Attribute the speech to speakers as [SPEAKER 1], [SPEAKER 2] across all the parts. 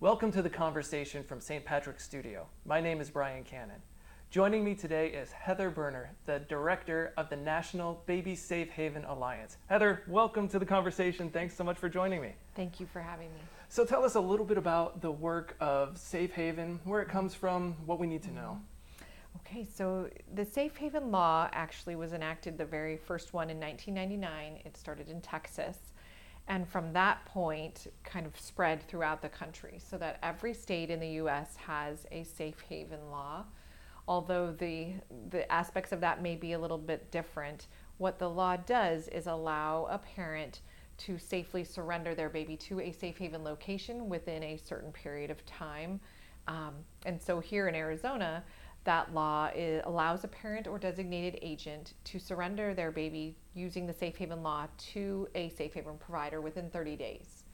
[SPEAKER 1] Welcome to the conversation from St. Patrick's Studio. My name is Brian Cannon. Joining me today is Heather Burner, the director of the National Baby Safe Haven Alliance. Heather, welcome to the conversation. Thanks so much for joining me.
[SPEAKER 2] Thank you for having me.
[SPEAKER 1] So, tell us a little bit about the work of Safe Haven, where it comes from, what we need to know. Mm-hmm.
[SPEAKER 2] Okay, so the Safe Haven law actually was enacted, the very first one in 1999. It started in Texas and from that point kind of spread throughout the country so that every state in the US has a safe haven law. Although the the aspects of that may be a little bit different what the law does is allow a parent to safely surrender their baby to a safe haven location within a certain period of time. Um, and so here in arizona that law allows a parent or designated agent to surrender their baby using the safe haven law to a safe haven provider within 30 days.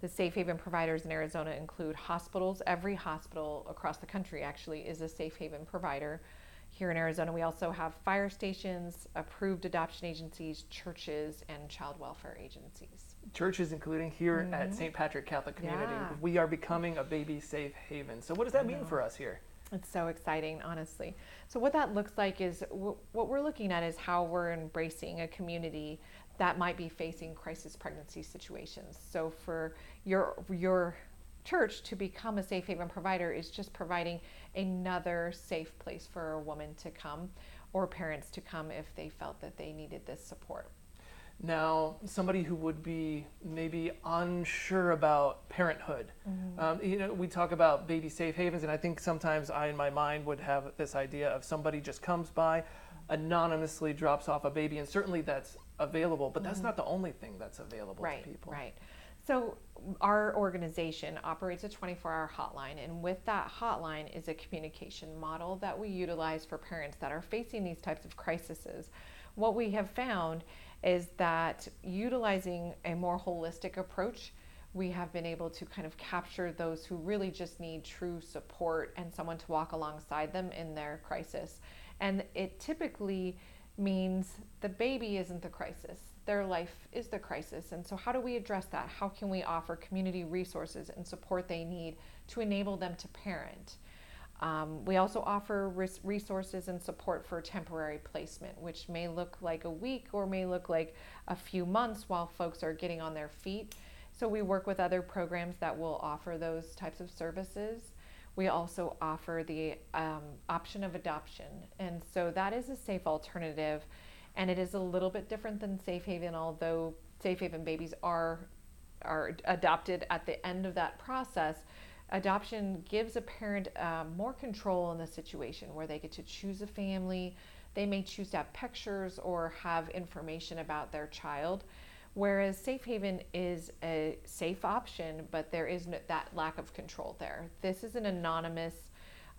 [SPEAKER 2] The safe haven providers in Arizona include hospitals. Every hospital across the country actually is a safe haven provider. Here in Arizona, we also have fire stations, approved adoption agencies, churches, and child welfare agencies.
[SPEAKER 1] Churches, including here mm-hmm. at St. Patrick Catholic Community,
[SPEAKER 2] yeah.
[SPEAKER 1] we are becoming a baby safe haven. So, what does that mean for us here?
[SPEAKER 2] It's so exciting, honestly. So, what that looks like is w- what we're looking at is how we're embracing a community that might be facing crisis pregnancy situations. So, for your your church to become a safe haven provider is just providing another safe place for a woman to come or parents to come if they felt that they needed this support.
[SPEAKER 1] Now, somebody who would be maybe unsure about parenthood, mm-hmm. um, you know, we talk about baby safe havens, and I think sometimes I, in my mind, would have this idea of somebody just comes by, anonymously drops off a baby, and certainly that's available, but that's mm-hmm. not the only thing that's available
[SPEAKER 2] right,
[SPEAKER 1] to people.
[SPEAKER 2] Right. So, our organization operates a 24 hour hotline, and with that hotline is a communication model that we utilize for parents that are facing these types of crises. What we have found is that utilizing a more holistic approach, we have been able to kind of capture those who really just need true support and someone to walk alongside them in their crisis. And it typically means the baby isn't the crisis, their life is the crisis. And so, how do we address that? How can we offer community resources and support they need to enable them to parent? Um, we also offer res- resources and support for temporary placement, which may look like a week or may look like a few months while folks are getting on their feet. So we work with other programs that will offer those types of services. We also offer the um, option of adoption, and so that is a safe alternative, and it is a little bit different than Safe Haven, although Safe Haven babies are are adopted at the end of that process adoption gives a parent uh, more control in the situation where they get to choose a family. They may choose to have pictures or have information about their child. Whereas Safe Haven is a safe option, but there is no, that lack of control there. This is an anonymous,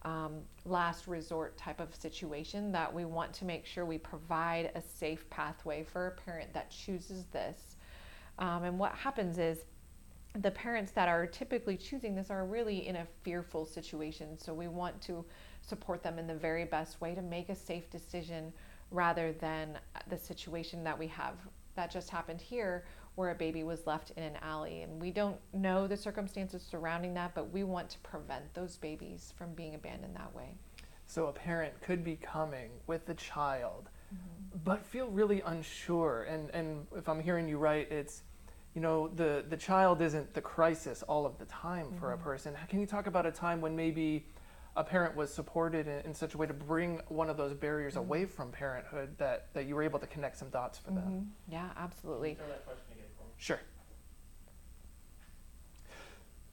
[SPEAKER 2] um, last resort type of situation that we want to make sure we provide a safe pathway for a parent that chooses this. Um, and what happens is the parents that are typically choosing this are really in a fearful situation. So we want to support them in the very best way to make a safe decision rather than the situation that we have that just happened here where a baby was left in an alley. And we don't know the circumstances surrounding that, but we want to prevent those babies from being abandoned that way.
[SPEAKER 1] So a parent could be coming with the child, mm-hmm. but feel really unsure. And, and if I'm hearing you right, it's you know the the child isn't the crisis all of the time for mm-hmm. a person can you talk about a time when maybe a parent was supported in, in such a way to bring one of those barriers mm-hmm. away from parenthood that that you were able to connect some dots for mm-hmm. them
[SPEAKER 2] yeah absolutely
[SPEAKER 1] sure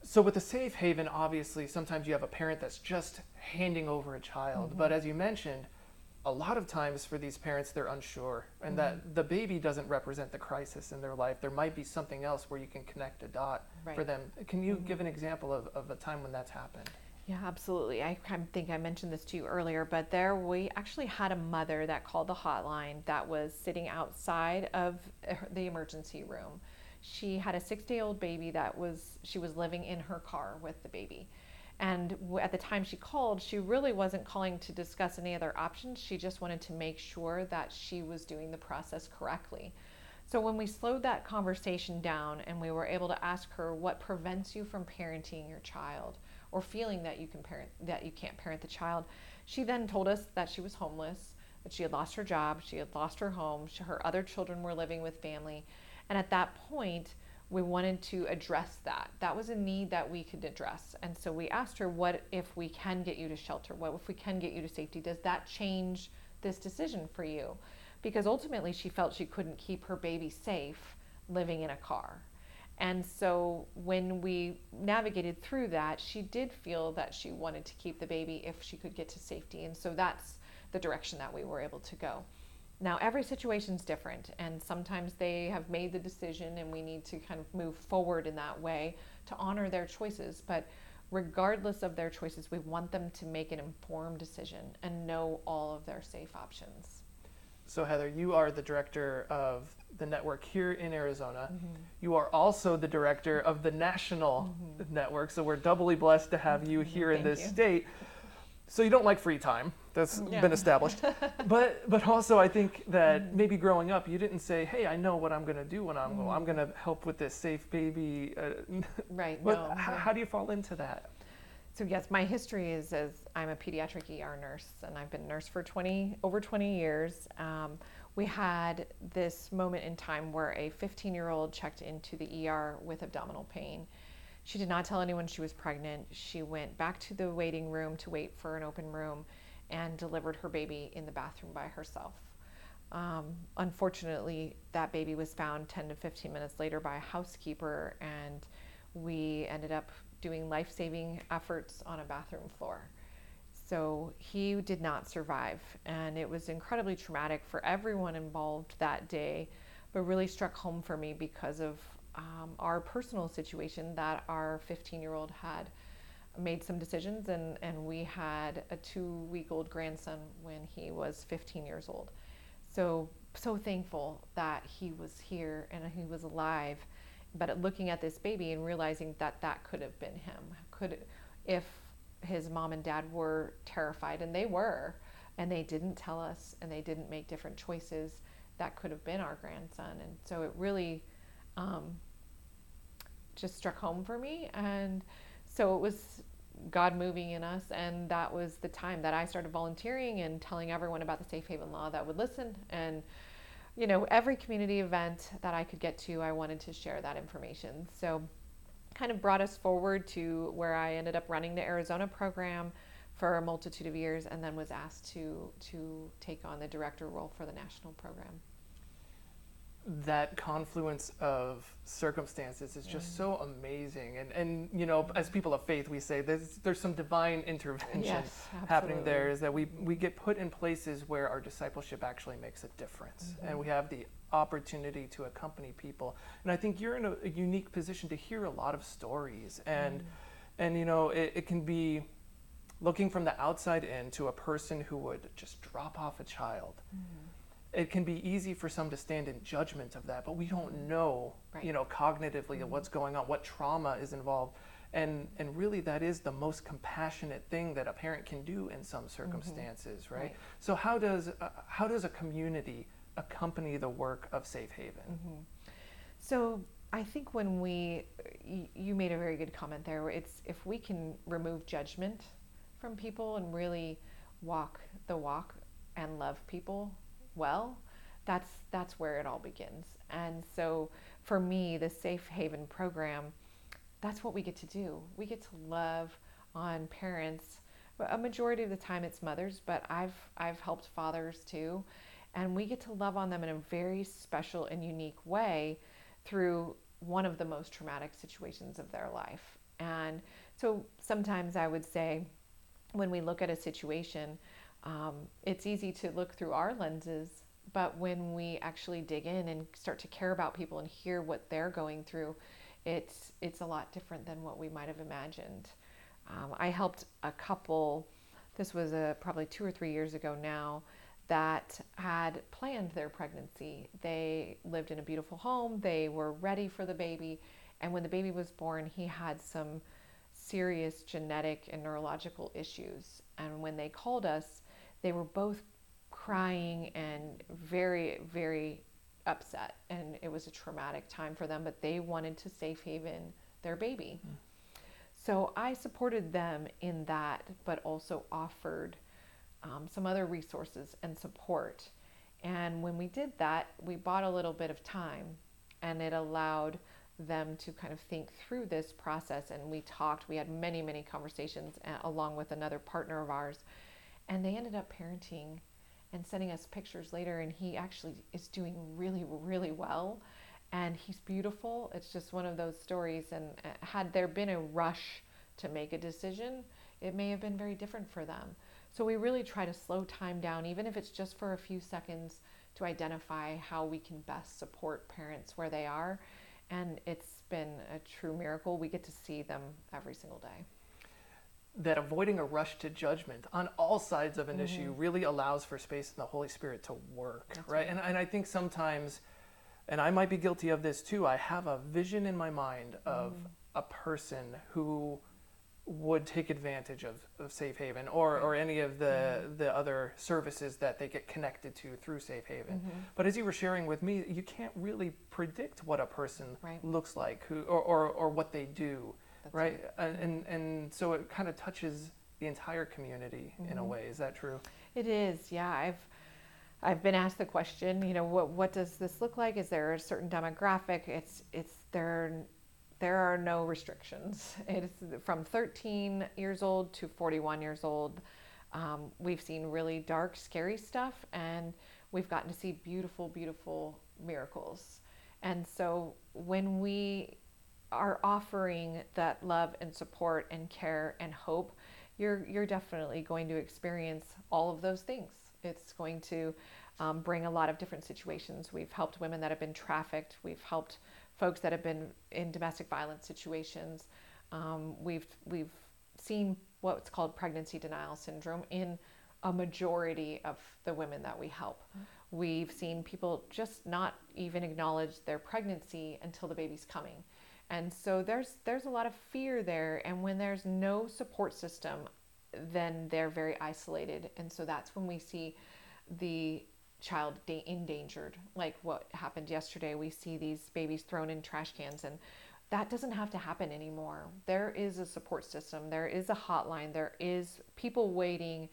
[SPEAKER 1] so with a safe haven obviously sometimes you have a parent that's just handing over a child but mm-hmm. as you mentioned a lot of times for these parents they're unsure and mm-hmm. that the baby doesn't represent the crisis in their life there might be something else where you can connect a dot right. for them can you mm-hmm. give an example of, of a time when that's happened
[SPEAKER 2] yeah absolutely I think i mentioned this to you earlier but there we actually had a mother that called the hotline that was sitting outside of the emergency room she had a six day old baby that was she was living in her car with the baby and at the time she called, she really wasn't calling to discuss any other options. She just wanted to make sure that she was doing the process correctly. So when we slowed that conversation down and we were able to ask her what prevents you from parenting your child or feeling that you can parent that you can't parent the child, she then told us that she was homeless, that she had lost her job, she had lost her home, her other children were living with family, and at that point we wanted to address that. That was a need that we could address. And so we asked her, What if we can get you to shelter? What if we can get you to safety? Does that change this decision for you? Because ultimately, she felt she couldn't keep her baby safe living in a car. And so when we navigated through that, she did feel that she wanted to keep the baby if she could get to safety. And so that's the direction that we were able to go. Now, every situation is different, and sometimes they have made the decision, and we need to kind of move forward in that way to honor their choices. But regardless of their choices, we want them to make an informed decision and know all of their safe options.
[SPEAKER 1] So, Heather, you are the director of the network here in Arizona. Mm-hmm. You are also the director of the national mm-hmm. network. So, we're doubly blessed to have you here in this you. state. So you don't like free time. That's yeah. been established. but but also I think that mm-hmm. maybe growing up you didn't say, "Hey, I know what I'm going to do when I'm mm. I'm going to help with this safe baby." Uh,
[SPEAKER 2] right.
[SPEAKER 1] But no. how, how do you fall into that?
[SPEAKER 2] So yes, my history is as I'm a pediatric ER nurse, and I've been a nurse for 20 over 20 years. Um, we had this moment in time where a 15 year old checked into the ER with abdominal pain she did not tell anyone she was pregnant. She went back to the waiting room to wait for an open room and delivered her baby in the bathroom by herself. Um, unfortunately, that baby was found 10 to 15 minutes later by a housekeeper, and we ended up doing life saving efforts on a bathroom floor. So he did not survive, and it was incredibly traumatic for everyone involved that day, but really struck home for me because of um, our personal situation that our 15 year old had made some decisions and, and we had a two week old grandson when he was 15 years old. So, so thankful that he was here and he was alive. But looking at this baby and realizing that that could have been him, could if his mom and dad were terrified, and they were, and they didn't tell us and they didn't make different choices, that could have been our grandson. And so it really um, just struck home for me. And so it was God moving in us. And that was the time that I started volunteering and telling everyone about the Safe Haven Law that would listen. And, you know, every community event that I could get to, I wanted to share that information. So, kind of brought us forward to where I ended up running the Arizona program for a multitude of years and then was asked to to take on the director role for the national program
[SPEAKER 1] that confluence of circumstances is just mm. so amazing and and you know as people of faith we say there's there's some divine intervention yes, happening there is that we we get put in places where our discipleship actually makes a difference mm-hmm. and we have the opportunity to accompany people and i think you're in a, a unique position to hear a lot of stories and mm. and you know it, it can be looking from the outside in to a person who would just drop off a child mm it can be easy for some to stand in judgment of that, but we don't know, right. you know, cognitively mm-hmm. what's going on, what trauma is involved. And, and really that is the most compassionate thing that a parent can do in some mm-hmm. circumstances, mm-hmm. right? right? So how does, uh, how does a community accompany the work of Safe Haven? Mm-hmm.
[SPEAKER 2] So I think when we, you made a very good comment there. It's if we can remove judgment from people and really walk the walk and love people well, that's that's where it all begins. And so for me, the Safe Haven program, that's what we get to do. We get to love on parents. A majority of the time it's mothers, but I've I've helped fathers too. And we get to love on them in a very special and unique way through one of the most traumatic situations of their life. And so sometimes I would say when we look at a situation, um, it's easy to look through our lenses, but when we actually dig in and start to care about people and hear what they're going through, it's it's a lot different than what we might have imagined. Um, I helped a couple. This was a, probably two or three years ago now that had planned their pregnancy. They lived in a beautiful home. They were ready for the baby, and when the baby was born, he had some serious genetic and neurological issues. And when they called us, they were both crying and very, very upset and it was a traumatic time for them, but they wanted to safe haven their baby. Mm. So I supported them in that, but also offered um, some other resources and support. And when we did that, we bought a little bit of time and it allowed them to kind of think through this process. And we talked, we had many, many conversations along with another partner of ours. And they ended up parenting and sending us pictures later. And he actually is doing really, really well. And he's beautiful. It's just one of those stories. And uh, had there been a rush to make a decision, it may have been very different for them. So we really try to slow time down, even if it's just for a few seconds, to identify how we can best support parents where they are and it's been a true miracle. We get to see them every single day.
[SPEAKER 1] That avoiding a rush to judgment on all sides of an mm-hmm. issue really allows for space in the Holy Spirit to work, right? right? And, and I think sometimes, and I might be guilty of this too, I have a vision in my mind of mm. a person who would take advantage of, of Safe Haven or, or any of the, mm-hmm. the other services that they get connected to through Safe Haven. Mm-hmm. But as you were sharing with me, you can't really predict what a person right. looks like who, or, or, or what they do, That's right? right? And, and, and so it kind of touches the entire community mm-hmm. in a mm-hmm. way. Is that true?
[SPEAKER 2] It is, yeah. I've I've been asked the question, you know, what what does this look like? Is there a certain demographic? It's it's there there are no restrictions. It's from 13 years old to 41 years old. Um, we've seen really dark, scary stuff, and we've gotten to see beautiful, beautiful miracles. And so when we are offering that love and support and care and hope, you're you're definitely going to experience all of those things. It's going to um, bring a lot of different situations. We've helped women that have been trafficked. We've helped folks that have been in domestic violence situations. Um, we've we've seen what's called pregnancy denial syndrome in a majority of the women that we help. Mm-hmm. We've seen people just not even acknowledge their pregnancy until the baby's coming. And so there's there's a lot of fear there and when there's no support system then they're very isolated and so that's when we see the child da- endangered, like what happened yesterday. We see these babies thrown in trash cans, and that doesn't have to happen anymore. There is a support system, there is a hotline, there is people waiting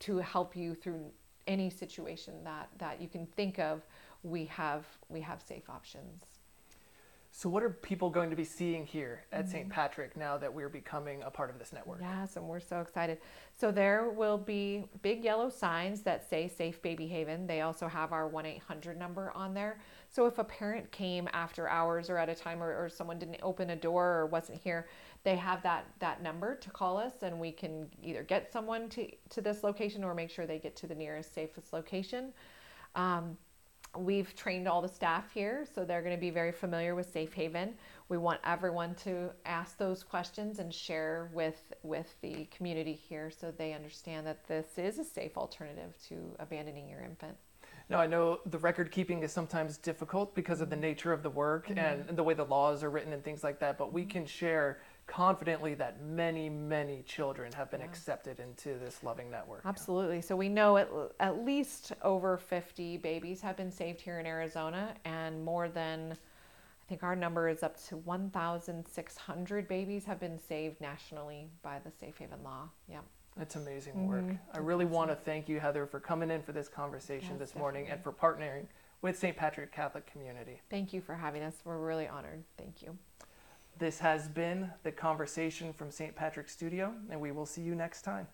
[SPEAKER 2] to help you through any situation that, that you can think of. We have we have safe options.
[SPEAKER 1] So, what are people going to be seeing here at mm-hmm. St. Patrick now that we're becoming a part of this network?
[SPEAKER 2] Yes, and we're so excited. So, there will be big yellow signs that say Safe Baby Haven. They also have our 1 800 number on there. So, if a parent came after hours or at a time or, or someone didn't open a door or wasn't here, they have that, that number to call us and we can either get someone to, to this location or make sure they get to the nearest safest location. Um, We've trained all the staff here, so they're going to be very familiar with Safe Haven. We want everyone to ask those questions and share with with the community here, so they understand that this is a safe alternative to abandoning your infant.
[SPEAKER 1] Now, I know the record keeping is sometimes difficult because of the nature of the work mm-hmm. and the way the laws are written and things like that, but we can share confidently that many, many children have been yeah. accepted into this loving network.
[SPEAKER 2] Absolutely. So we know at, at least over 50 babies have been saved here in Arizona, and more than, I think our number is up to 1,600 babies have been saved nationally by the Safe Haven law. Yep.
[SPEAKER 1] That's amazing mm-hmm. work. I really awesome. want to thank you, Heather, for coming in for this conversation yes, this definitely. morning and for partnering with St. Patrick Catholic Community.
[SPEAKER 2] Thank you for having us. We're really honored. Thank you.
[SPEAKER 1] This has been the conversation from St. Patrick's Studio, and we will see you next time.